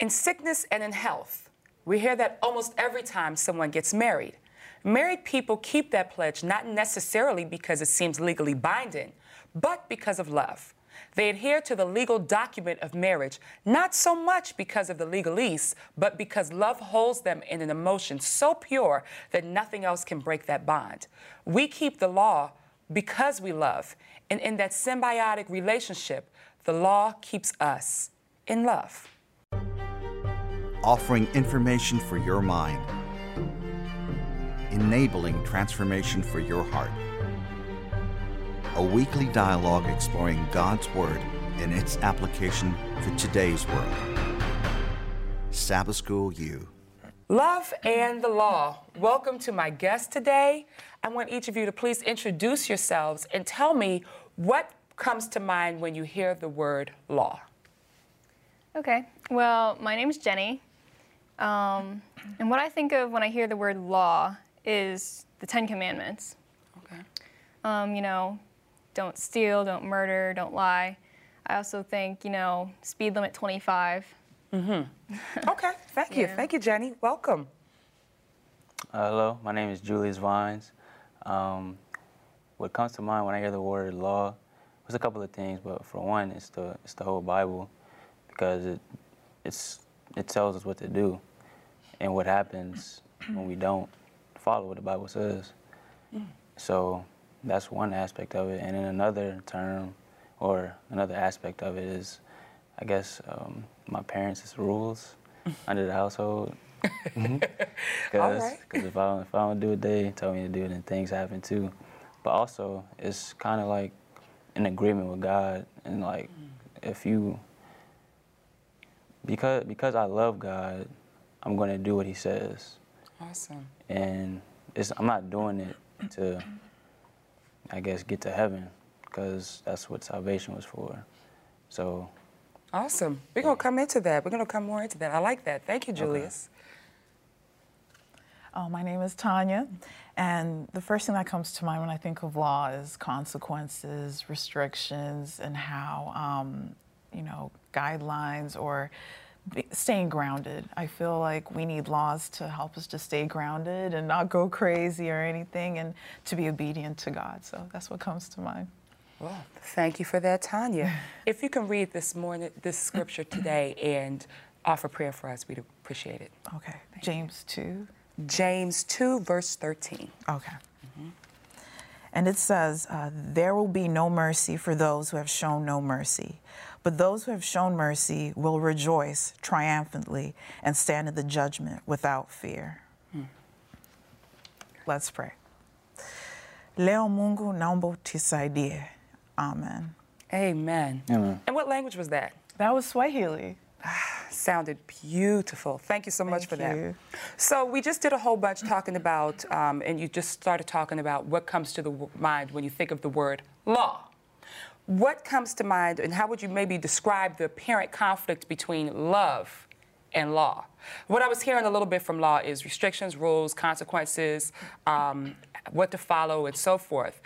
In sickness and in health, we hear that almost every time someone gets married. Married people keep that pledge not necessarily because it seems legally binding, but because of love. They adhere to the legal document of marriage, not so much because of the legalese, but because love holds them in an emotion so pure that nothing else can break that bond. We keep the law because we love, and in that symbiotic relationship, the law keeps us in love offering information for your mind, enabling transformation for your heart. A weekly dialogue exploring God's Word and its application for today's world. Sabbath School U. Love and the law. Welcome to my guest today. I want each of you to please introduce yourselves and tell me what comes to mind when you hear the word law. Okay, well, my name is Jenny. Um, and what I think of when I hear the word law is the Ten Commandments. Okay. Um, you know, don't steal, don't murder, don't lie. I also think, you know, speed limit 25. Mm-hmm. okay, thank you. Yeah. Thank you, Jenny. Welcome. Uh, hello, my name is Julius Vines. Um, what comes to mind when I hear the word law was a couple of things, but for one, it's the it's the whole Bible because it it's it tells us what to do and what happens when we don't follow what the Bible says. So that's one aspect of it. And then another term or another aspect of it is, I guess, um, my parents' rules under the household. Because right. if, I, if I don't do what they tell me to do, then things happen too. But also, it's kind of like an agreement with God. And like, if you, because, because I love God, I'm going to do what he says. Awesome. And I'm not doing it to, I guess, get to heaven, because that's what salvation was for. So. Awesome. We're going to come into that. We're going to come more into that. I like that. Thank you, Julius. Okay. Oh, my name is Tanya, and the first thing that comes to mind when I think of law is consequences, restrictions, and how, um, you know, guidelines or staying grounded. I feel like we need laws to help us to stay grounded and not go crazy or anything and to be obedient to God. So that's what comes to mind. Well, thank you for that, Tanya. if you can read this morning, this scripture today and offer prayer for us, we'd appreciate it. Okay. Thank James you. 2. James 2, verse 13. Okay. And it says, uh, There will be no mercy for those who have shown no mercy. But those who have shown mercy will rejoice triumphantly and stand in the judgment without fear. Hmm. Let's pray. Leo Mungu naomba tisaidie. Amen. Amen. Amen. And what language was that? That was Swahili. Sounded beautiful. Thank you so much Thank for you. that. So we just did a whole bunch talking about, um, and you just started talking about what comes to the mind when you think of the word law. What comes to mind, and how would you maybe describe the apparent conflict between love and law? What I was hearing a little bit from law is restrictions, rules, consequences, um, what to follow, and so forth.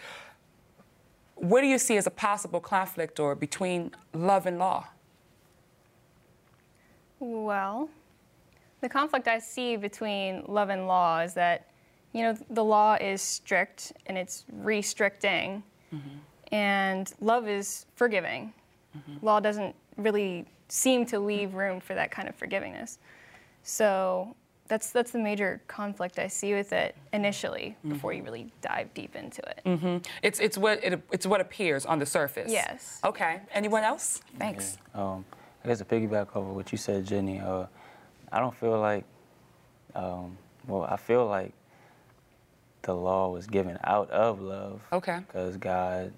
What do you see as a possible conflict or between love and law? Well, the conflict I see between love and law is that, you know, the law is strict and it's restricting. Mm-hmm and love is forgiving. Mm-hmm. Law doesn't really seem to leave room for that kind of forgivingness. So that's that's the major conflict I see with it initially mm-hmm. before you really dive deep into it. Mm-hmm. It's it's what it, it's what appears on the surface. Yes. Okay. Anyone else? Thanks. Yeah. Um, I guess to piggyback over what you said, Jenny. Uh, I don't feel like. Um, well, I feel like the law was given out of love. Okay. Because God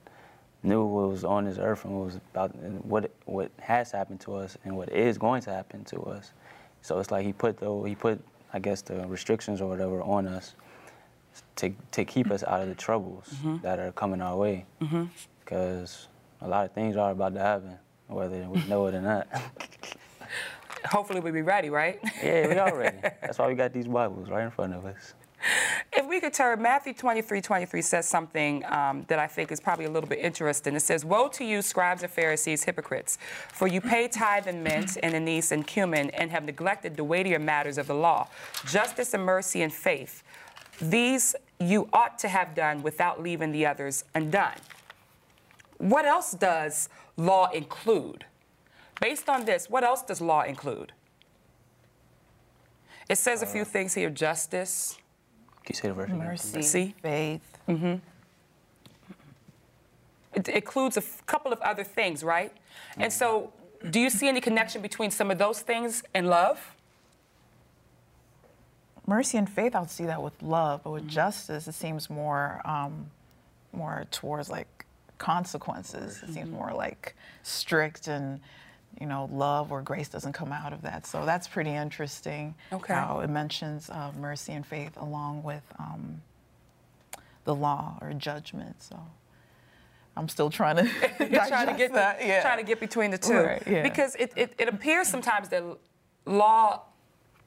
knew what was on this earth and what was about and what what has happened to us and what is going to happen to us. So it's like he put the he put I guess the restrictions or whatever on us to to keep us out of the troubles mm-hmm. that are coming our way. Because mm-hmm. a lot of things are about to happen, whether we know it or not. Hopefully we'll be ready, right? yeah, we are ready. That's why we got these Bibles right in front of us. If we could turn, Matthew 23 23 says something um, that I think is probably a little bit interesting. It says, Woe to you, scribes and Pharisees, hypocrites, for you pay tithe and mint and anise and cumin and have neglected the weightier matters of the law, justice and mercy and faith. These you ought to have done without leaving the others undone. What else does law include? Based on this, what else does law include? It says a few uh, things here justice, Can you say the verse again? Mercy, See? faith. Mm-hmm. it includes a f- couple of other things, right? And so, mm. do you see any connection between some of those things and love? mercy and faith, I'll see that with love, but with mm. justice, it seems more, um, more towards like consequences. It seems more like strict and, you know, love or grace doesn't come out of that. So that's pretty interesting. Okay. How it mentions uh, mercy and faith along with um, the law or judgment. So I'm still trying to You're trying to get the- that. Yeah. trying to get between the two. Right, yeah. Because it, it, it appears sometimes that law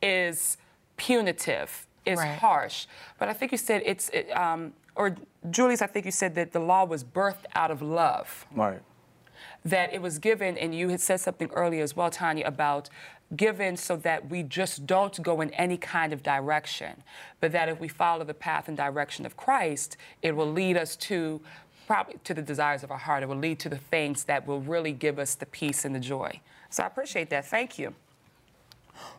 is punitive, is Right. harsh. But I think you said it's, it, um, or Julius, I think you said that the law was birthed out of love. Right. that it was given, and you had said something earlier as well, Tanya, about given so that we just don't go in any kind of direction, but that if we follow the path and direction of Christ, it will lead us to probably to the desires of our heart. It will lead to the things that will really give us the peace and the joy. So I appreciate that. Thank you.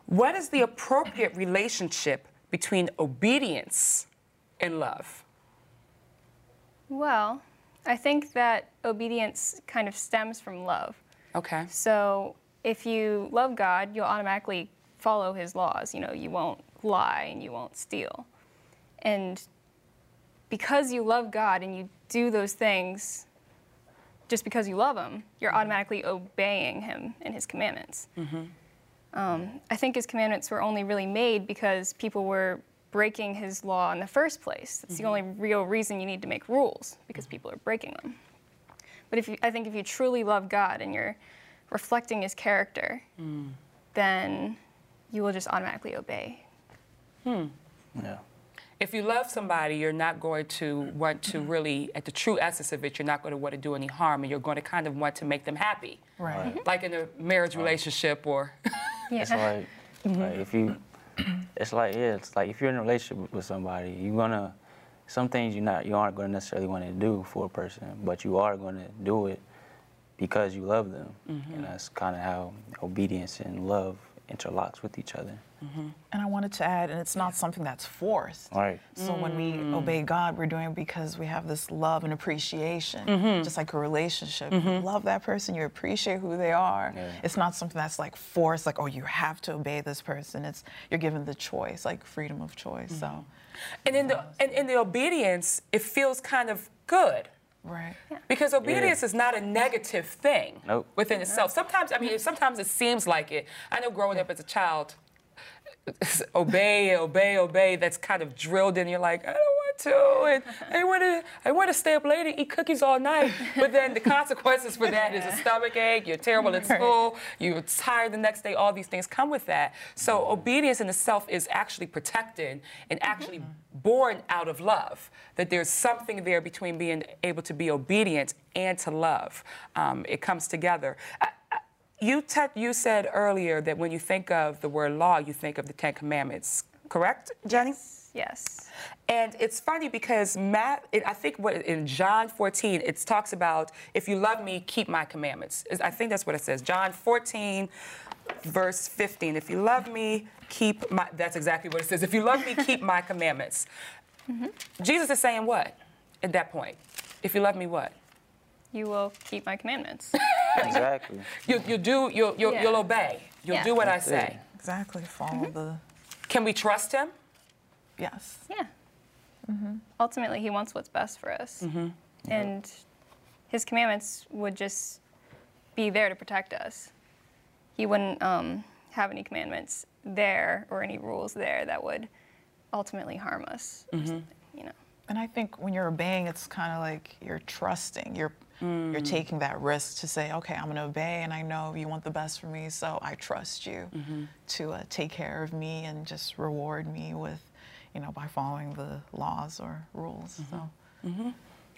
What is the appropriate relationship between obedience and love? Well, I think that obedience kind of stems from love. Okay. So if you love God, you'll automatically follow his laws. You know, you won't lie and you won't steal. And because you love God and you do those things just because you love him, you're mm-hmm. automatically obeying him and his commandments. Mm-hmm. Um, I think his commandments were only really made because people were breaking his law in the first place. It's the mm-hmm. only real reason you need to make rules because mm-hmm. people are breaking them. But if you, I think if you truly love God and you're reflecting His character, mm. then you will just automatically obey. Hmm. Yeah. If you love somebody, you're not going to want to really, at the true essence of it, you're not going to want to do any harm, and you're going to kind of want to make them happy, Right. Mm-hmm. like in a marriage relationship or. Yeah. It's like, Mm-hmm. like if you, it's like yeah, it's like if you're in a relationship with somebody, you're gonna, some things you not you aren't gonna necessarily want to do for a person, but you are gonna do it because you love them, Mm-hmm. and that's kind of how obedience and love interlocks with each other. And I wanted to add, and it's not something that's forced. Right. So when we Mm. obey God, we're doing it because we have this love and appreciation, Mm-hmm. just like a relationship. You love that person, you appreciate who they are. Yeah. It's not something that's like forced, like, oh, you have to obey this person. It's you're given the choice, like freedom of choice. So, And in the and in the obedience, it feels kind of good. right. Because obedience is not a negative thing Nope. within itself. Sometimes, I mean, sometimes it seems like it. I know growing up as a child, obey, obey, obey. That's kind of drilled in. You're like, I don't want to, and I want to, I want to stay up late and eat cookies all night. But then the consequences for that is a stomach ache. You're terrible at school. You're tired the next day. All these things come with that. So obedience in itself is actually protected and actually born out of love. That there's something there between being able to be obedient and to love. Um, it comes together. I- you, you said earlier that when you think of the word law, you think of the Ten Commandments, correct, Jenny? Yes. And it's funny because Matt, it, I think what in John 14, it talks about if you love me, keep my commandments. I think that's what it says. John 14, verse 15. If you love me, keep my. That's exactly what it says. If you love me, keep my commandments. Mm-hmm. Jesus is saying what at that point? If you love me, what? You will keep my commandments. Exactly. You, you do. You'll, you'll, Yeah. you'll obey. You'll Yeah. do what I say. it. Exactly. Follow mm-hmm. the Can we trust him? yes. yeah. Mm-hmm. Ultimately, He wants what's best for us. Mm-hmm. And His commandments would just be there to protect us. He wouldn't um, have any commandments there or any rules there that would ultimately harm us. or something, You know. And I think when you're obeying, it's kind of like you're trusting. You're you're taking that risk to say, okay, I'm going to obey, and I know you want the best for me, so I trust you to uh, take care of me and just reward me with, you know, by following the laws or rules. So.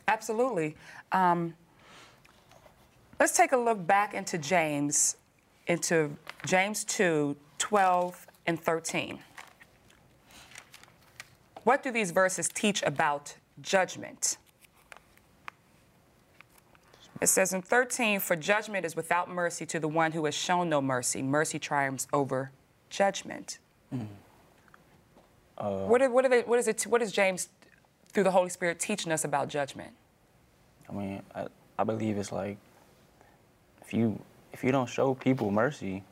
Absolutely. Um, let's take a look back into James, into James 2 12 and 13. What do these verses teach about judgment? It says in 13, For judgment is without mercy to the one who has shown no mercy. Mercy triumphs over judgment. Uh, what, are, what, are they, what, is it, what is James, through the Holy Spirit, teaching us about judgment? I mean, I, I believe it's like if you if you don't show people mercy,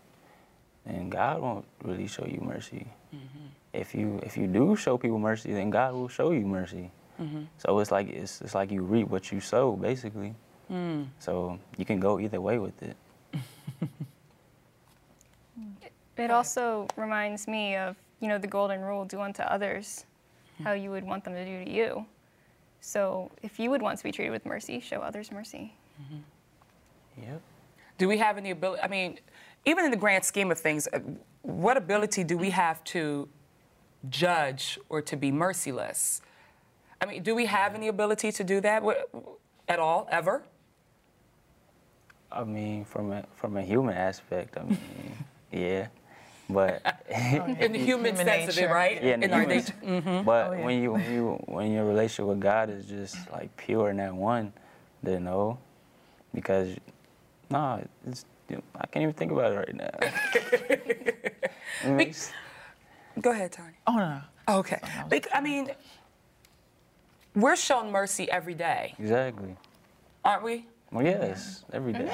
then God won't really show you mercy. Mm-hmm. If you if you do show people mercy, then God will show you mercy. Mm-hmm. So it's like it's it's like you reap what you sow, basically. Mm. So you can go either way with it. It also reminds me of, you know, the golden rule do unto others hmm. how you would want them to do to you. So if you would want to be treated with mercy, show others mercy. Mm-hmm. Yep. Do we have any ability? I mean, even in the grand scheme of things, uh, what ability do we have to judge or to be merciless? I mean, do we have any ability to do that at all, ever? I mean, from a from a human aspect, I mean, yeah, but In the human, Human sense of it, right? Yeah, in the in our human- nature. Mm-hmm. But Oh, yeah. when you when you when your relationship with God is just like pure and that one, then no, because nah, I can't even think about it right now. It makes- Go ahead, Tony. Oh, no, no. Okay. Bec- I mean, we're shown mercy every day, exactly. aren't we? Well, yes, every day.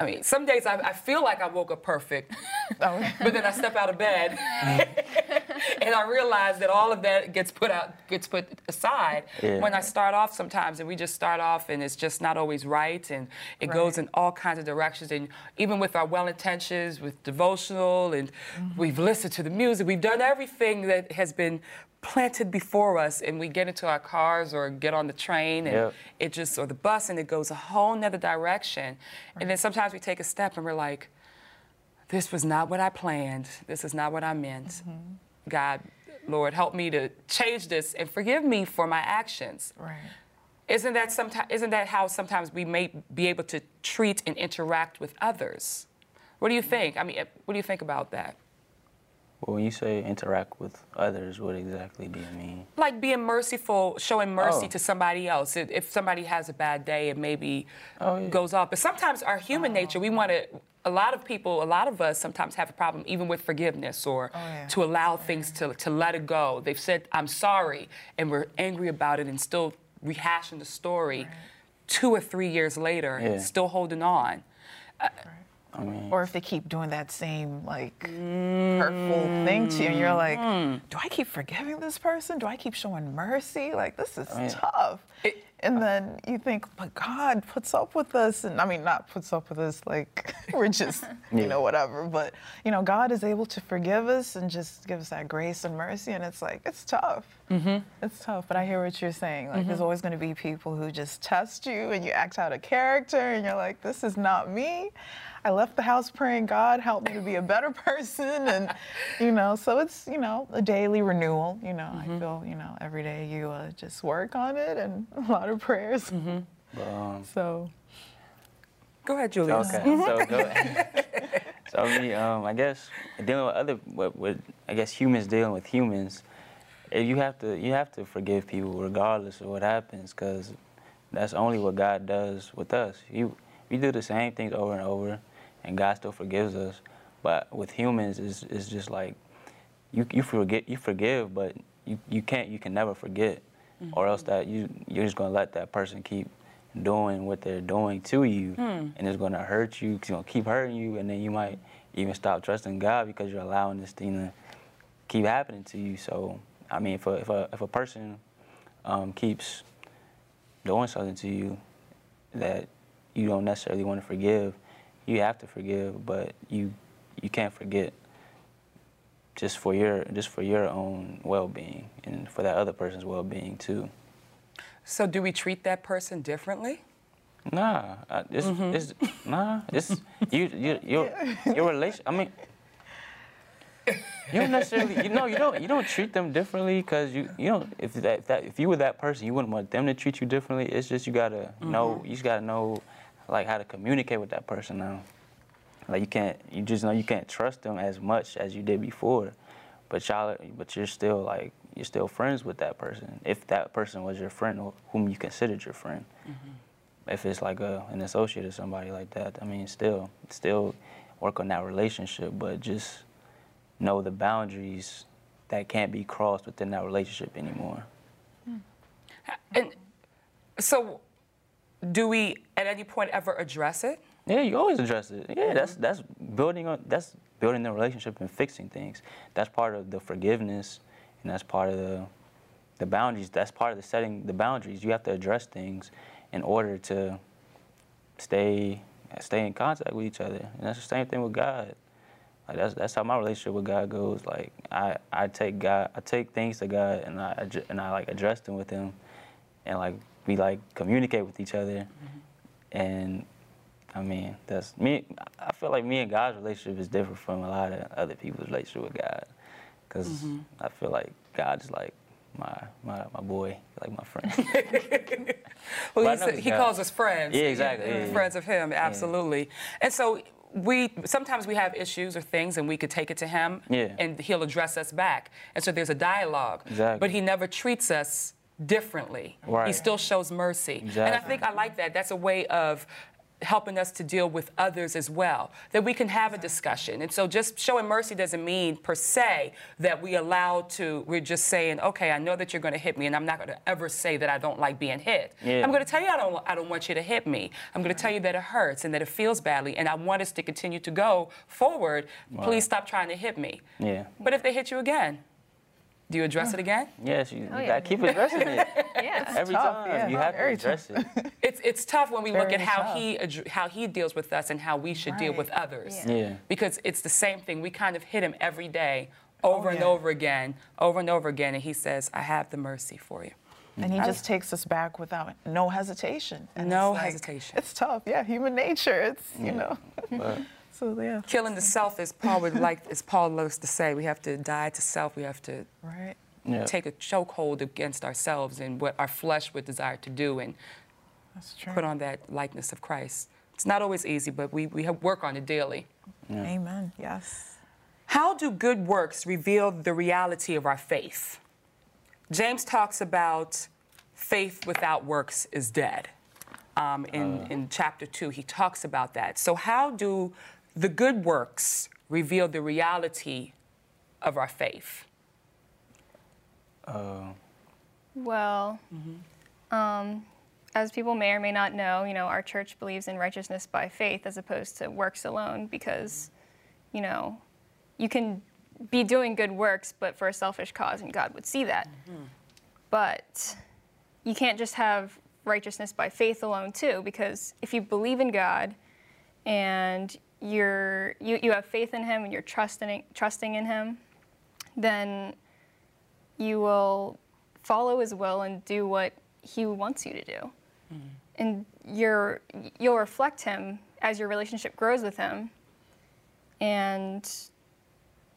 I mean, some days I, I feel like I woke up perfect, Oh, but then I step out of bed and I realize that all of that gets put out, gets put aside Yeah. when I start off sometimes, and we just start off and it's just not always right, and it goes in all kinds of directions. And even with our well intentions, with devotional, and mm-hmm. we've listened to the music, we've done everything that has been planted before us, and we get into our cars or get on the train, and Yep. it just or the bus, and it goes a whole nother direction. And then sometimes we take a step and we're like, this was not what I planned. This is not what I meant. Mm-hmm. God, Lord, help me to change this and forgive me for my actions. Right. Isn't that sometimes isn't that how sometimes we may be able to treat and interact with others? What do you think? I mean, what do you think about that? Well, when you say interact with others, what exactly do you mean? Like being merciful, showing mercy Oh. to somebody else. If- If somebody has a bad day, it maybe Oh, yeah. goes off. But sometimes our human oh. nature, we want to. A lot of people, a lot of us, sometimes have a problem even with forgiveness or Oh, yeah. to allow things to to let it go. They've said, "I'm sorry," and we're angry about it, and still rehashing the story. Two or three years later, Yeah. still holding on. Uh, I mean, Or if they keep doing that same like hurtful thing to you, and you're like, do I keep forgiving this person? Do I keep showing mercy? Like this is mean, tough. It- and then you think, but God puts up with us, and I mean, not puts up with us like we're just, you know, whatever. But you know, God is able to forgive us and just give us that grace and mercy, and it's like it's tough. Mm-hmm. It's tough. But I hear what you're saying. Like, there's always going to be people who just test you, and you act out a character, and you're like, this is not me. I left the house praying, God, help me to be a better person. And, you know, so it's, you know, a daily renewal. You know, I feel, you know, every day you uh, just work on it and a lot of prayers. but, um, So, Go ahead, Julius. Okay, so go So me, um, I guess dealing with other, with, with I guess humans dealing with humans, eh, you have to you have to forgive people regardless of what happens, because that's only what God does with us. You we do the same things over and over, and God still forgives us. But with humans, it's, it's just like you you forget you forgive, but you, you can't you can never forget, or else that you you're just gonna let that person keep doing what they're doing to you, and it's gonna hurt you. It's gonna keep hurting you, and then you might even stop trusting God because you're allowing this thing to keep happening to you. So I mean, if a if a if a person um, keeps doing something to you that you don't necessarily want to forgive, you have to forgive, but you you can't forget just for your just for your own well-being and for that other person's well-being too. So, do we treat that person differently? Nah, it's, mm-hmm. it's nah, it's you you your your relation. I mean, You don't necessarily, you know, you don't you don't treat them differently because you you don't if that, if that if you were that person, you wouldn't want them to treat you differently. It's just you gotta know mm-hmm. you just gotta know like how to communicate with that person now. Like you can't you just know you can't trust them as much as you did before, but y'all but you're still like you're still friends with that person if that person was your friend or whom you considered your friend. Mm-hmm. If it's like a, an associate or somebody like that, I mean, still still work on that relationship, but just know the boundaries that can't be crossed within that relationship anymore. Hmm. And so, do we at any point ever address it? Yeah, you always address it. Yeah, that's that's building on that's building the relationship and fixing things. That's part of the forgiveness, and that's part of the the boundaries. That's part of the setting the boundaries. You have to address things in order to stay stay in contact with each other. And that's the same thing with God. Like that's that's how my relationship with God goes. Like I, I take God I take things to God and I and I like address them with Him, and like we like communicate with each other, mm-hmm. and I mean that's me. I feel like me and God's relationship is different from a lot of other people's relationship with God, because mm-hmm. I feel like God God's like my my my boy, like my friend. Well, he, know said- it's he calls us friends. Yeah, exactly. We're Yeah, yeah. Friends of him, absolutely. And so we sometimes we have issues or things, and we could take it to him, Yeah. and he'll address us back. And so there's a dialogue. Exactly. But he never treats us differently. He still shows mercy. And I think I like that. That's a way of helping us to deal with others as well that we can have a discussion and so just showing mercy doesn't mean per se that we allow to we're just saying okay i know that you're going to hit me and i'm not going to ever say that i don't like being hit Yeah. i'm going to tell you I don't, I don't want you to hit me i'm going to tell you that it hurts and that it feels badly and i want us to continue to go forward please stop trying to hit me yeah. but if they hit you again do you address it again Yes, you, oh, you yeah. gotta keep addressing it Yeah. every tough, time. yeah. You have to Very address it. It's it's tough when we look at how tough. he how he deals with us and how we should deal with others. Yeah. Yeah. Because it's the same thing. We kind of hit him every day, oh, over and yeah. over again, over and over again, and he says, "I have the mercy for you." And he mm-hmm. just takes us back without no hesitation. And No it's like- hesitation. It's tough, yeah. Human nature. It's you know. But so yeah. Killing the self, as Paul would like, as Paul loves to say, we have to die to self. We have to Right. yeah. take a chokehold against ourselves and what our flesh would desire to do, and That's true. put on that likeness of Christ. It's not always easy, but we we have work on it daily. Amen. Yes. How do good works reveal the reality of our faith? James talks about faith without works is dead. Um, in, in chapter two, he talks about that. So, how do the good works reveal the reality of our faith? Uh, Well, um, as people may or may not know, you know, our church believes in righteousness by faith as opposed to works alone because, you know, you can be doing good works, but for a selfish cause, and God would see that. But you can't just have righteousness by faith alone, too, because if you believe in God and you're, you, you have faith in Him and you're trusting, trusting in Him, then you will follow his will and do what he wants you to do. Mm-hmm. And you're, you'll reflect him as your relationship grows with him. And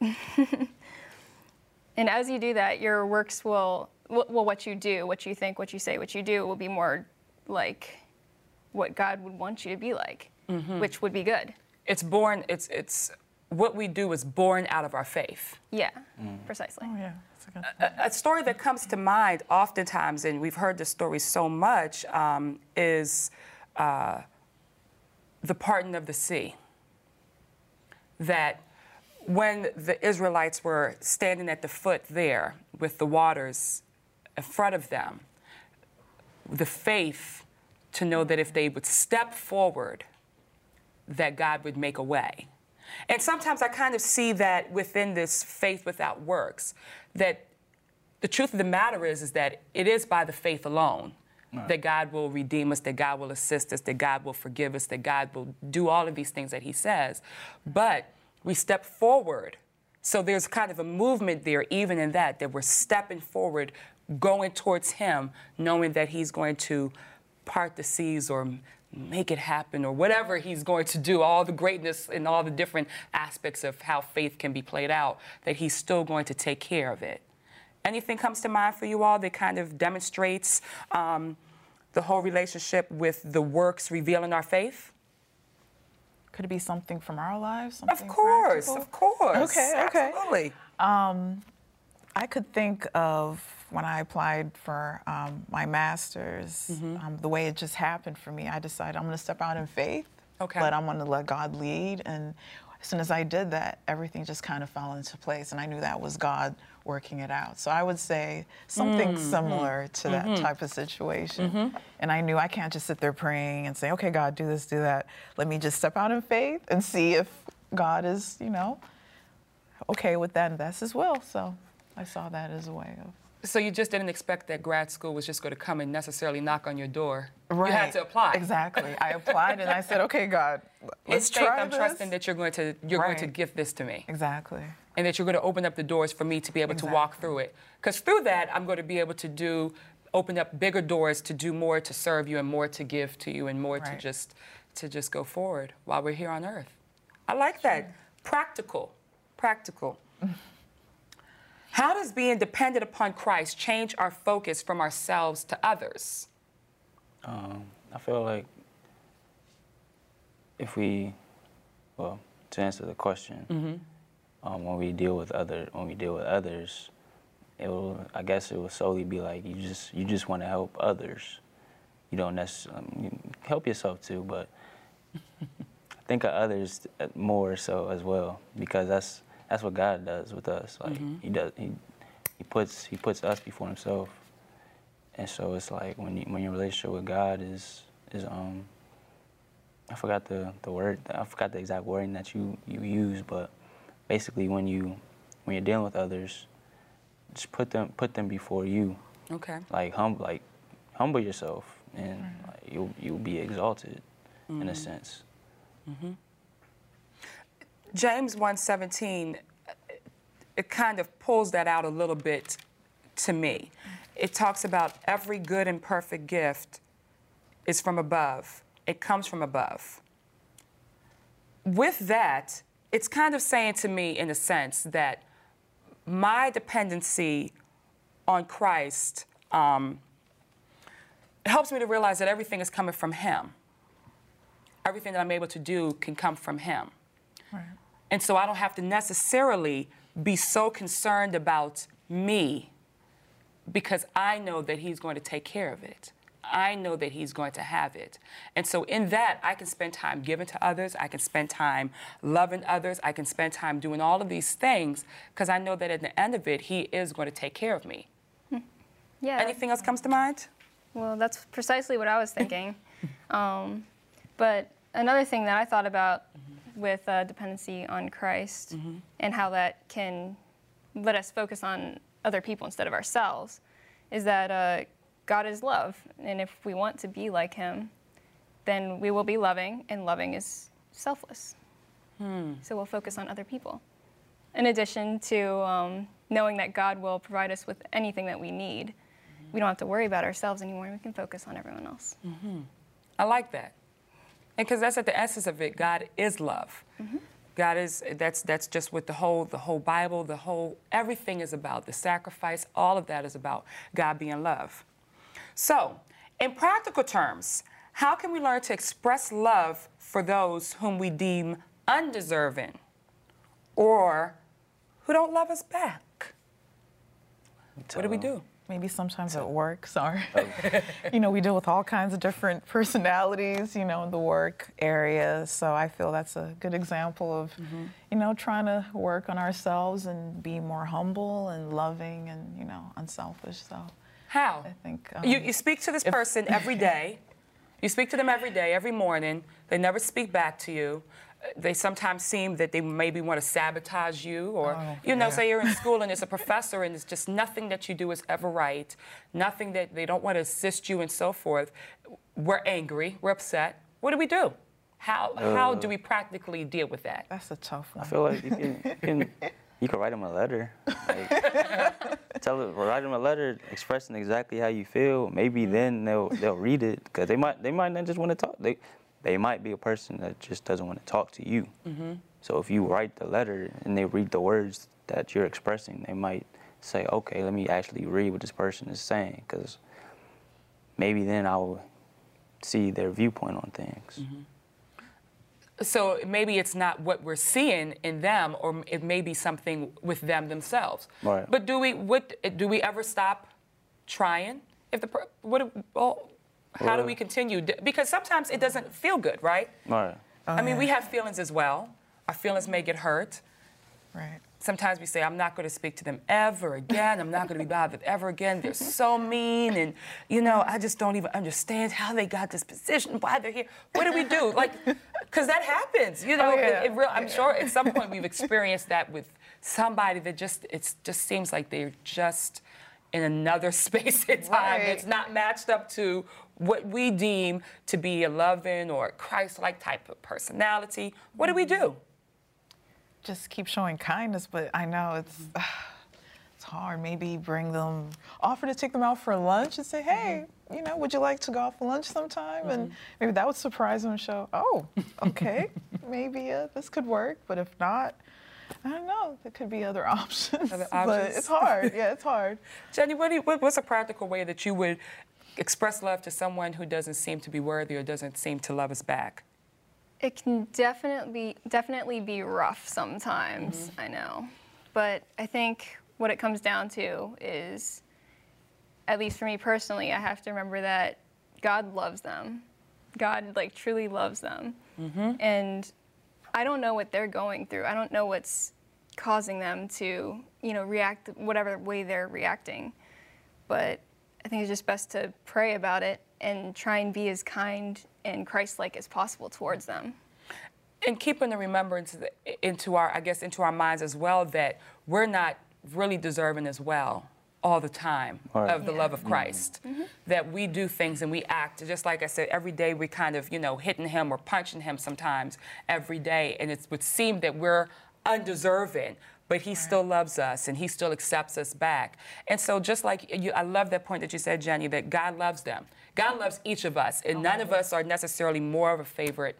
and as you do that, your works will well, what you do, what you think, what you say, what you do will be more like what God would want you to be like, mm-hmm. which would be good. It's born, it's, it's what we do is born out of our faith. Yeah, precisely. Oh yeah. A a story that comes to mind oftentimes, and we've heard this story so much, um, is uh, the parting of the sea. That when the Israelites were standing at the foot there with the waters in front of them, the faith to know that if they would step forward, that God would make a way. And sometimes I kind of see that within this faith without works, that the truth of the matter is, is that it is by the faith alone that God will redeem us, that God will assist us, that God will forgive us, that God will do all of these things that He says. But we step forward. So there's kind of a movement there, even in that, that we're stepping forward, going towards Him, knowing that He's going to part the seas or make it happen or whatever he's going to do, all the greatness and all the different aspects of how faith can be played out, that he's still going to take care of it. Anything comes to mind for you all that kind of demonstrates um, the whole relationship with the works revealing our faith? Could it be something from our lives? Of course, practical? of course. Okay, okay. Absolutely. I could think of when I applied for um, my master's, Mm-hmm. um, the way it just happened for me. I decided I'm going to step out in faith, Okay. but I'm going to let God lead. And as soon as I did that, everything just kind of fell into place, and I knew that was God working it out. So I would say something Mm-hmm. similar to that type of situation. And I knew I can't just sit there praying and say, "Okay, God, do this, do that." Let me just step out in faith and see if God is, you know, okay with that, and that's His will. So I saw that as a way of. So you just didn't expect that grad school was just going to come and necessarily knock on your door. Right. You had to apply. Exactly. I applied and I said, okay, God, let's It's faith. try I'm this. trusting that you're going to you're going to give this to me, Exactly. and that you're going to open up the doors for me to be able to walk through it. Because through that, I'm going to be able to do open up bigger doors to do more to serve you and more to give to you and more to just to just go forward while we're here on earth. I like that. Practical. Practical. How does being dependent upon Christ change our focus from ourselves to others? Um, I feel like if we, well, to answer the question, um, when we deal with other, when we deal with others, it will, I guess, it will solely be like you just, you just want to help others. You don't necessarily you help yourself too, but I think of others uh, more so as well because that's that's what God does with us. Like He does, he he puts he puts us before Himself. And so it's like when you, when your relationship with God is is um I forgot the, the word I forgot the exact wording that you, you use, but basically when you when you're dealing with others, just put them put them before you. Okay. Like hum like humble yourself and like, you'll you'll be exalted Mm-hmm. in a sense. James 1:17 it kind of pulls that out a little bit to me. It talks about every good and perfect gift is from above. It comes from above. With that, it's kind of saying to me in a sense that my dependency on Christ um, helps me to realize that everything is coming from Him. Everything that I'm able to do can come from Him. And so I don't have to necessarily be so concerned about me because I know that He's going to take care of it. I know that He's going to have it. And so in that, I can spend time giving to others. I can spend time loving others. I can spend time doing all of these things because I know that at the end of it, He is going to take care of me. Yeah. Anything else comes to mind? Well, that's precisely what I was thinking. um, but another thing that I thought about with uh, dependency on Christ and how that can let us focus on other people instead of ourselves is that uh, God is love. And if we want to be like Him, then we will be loving, and loving is selfless. So we'll focus on other people. In addition to um, knowing that God will provide us with anything that we need, we don't have to worry about ourselves anymore. and We can focus on everyone else. I like that. And because that's at the essence of it, God is love. God is that's that's just what the whole the whole Bible, the whole everything is about. The sacrifice, all of that is about God being love. So, in practical terms, how can we learn to express love for those whom we deem undeserving or who don't love us back? What do we do? Maybe sometimes at work, sorry. you know, we deal with all kinds of different personalities, you know, in the work area. So I feel that's a good example of, you know, trying to work on ourselves and be more humble and loving and, you know, unselfish. So How? I think. You, um, you speak to this person every day. You speak to them every day, every morning. They never speak back to you. Uh, They sometimes seem that they maybe want to sabotage you, or Oh, you know, yeah. say you're in school and it's a professor and it's just nothing that you do is ever right, nothing that they don't want to assist you and so forth. We're angry, we're upset. What do we do? How how do we practically deal with that? That's a tough one. I feel like you can, you can you can write them a letter Like, tell it, write them a letter expressing exactly how you feel. Maybe then they'll they'll read it because they might they might not just want to talk. They they might be a person that just doesn't want to talk to you. Mm-hmm. So if you write the letter and they read the words that you're expressing, they might say, okay, let me actually read what this person is saying because maybe then I will see their viewpoint on things. Mm-hmm. So maybe it's not what we're seeing in them, or it may be something with them themselves. Right. But do we what do we ever stop trying? If the what well, how do we continue? Because sometimes it doesn't feel good, right? Right. Oh, I mean, yeah. we have feelings as well. Our feelings may get hurt. Right. Sometimes we say, I'm not going to speak to them ever again. I'm not going to be bothered ever again. They're so mean. And, you know, I just don't even understand how they got this position, why they're here. What do we do? Like, because that happens. You oh, know, Oh, yeah. it, it real, I'm sure at some point we've experienced that with somebody that just, it just seems like they're just in another space and time. Right. It's not matched up to what we deem to be a loving or Christ-like type of personality. What do we do? Just keep showing kindness, but I know it's mm-hmm. it's hard. Maybe bring them, offer to take them out for lunch and say, hey, mm-hmm. you know, would you like to go out for lunch sometime? And mm-hmm. maybe that would surprise them and show, oh, okay, maybe uh, this could work. But if not, I don't know. There could be other options. Other But options? it's hard. Yeah, it's hard. Jenny, what do you, what, what's a practical way that you would express love to someone who doesn't seem to be worthy or doesn't seem to love us back? It can definitely definitely be rough sometimes, mm-hmm. I know. But I think what it comes down to is at least for me personally, I have to remember that God loves them. God like truly loves them. Mm-hmm. And I don't know what they're going through. I don't know what's causing them to, you know, react whatever way they're reacting. But I think it's just best to pray about it and try and be as kind and Christ-like as possible towards them. And keeping the remembrance into our, I guess, into our minds as well that we're not really deserving as well all the time Right. of the love of Christ. Mm-hmm. Mm-hmm. That we do things and we act, just like I said, every day we kind of, you know, hitting him or punching him sometimes every day. And it would seem that we're undeserving, but he still loves us and he still accepts us back. And so just like you, I love that point that you said, Jenny, that God loves them. God loves each of us, and none of us are necessarily more of a favorite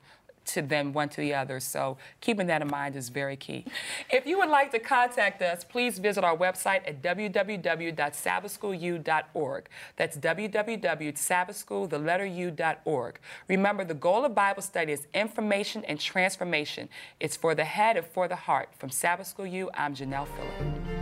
to them one to the other. So keeping that in mind is very key. If you would like to contact us, please visit our website at www.sabbathschoolu.org. That's www.sabbathschool, the letter u.org. Remember, the goal of Bible study is information and transformation. It's for the head and for the heart. From Sabbath School U, I'm Janelle Phillip.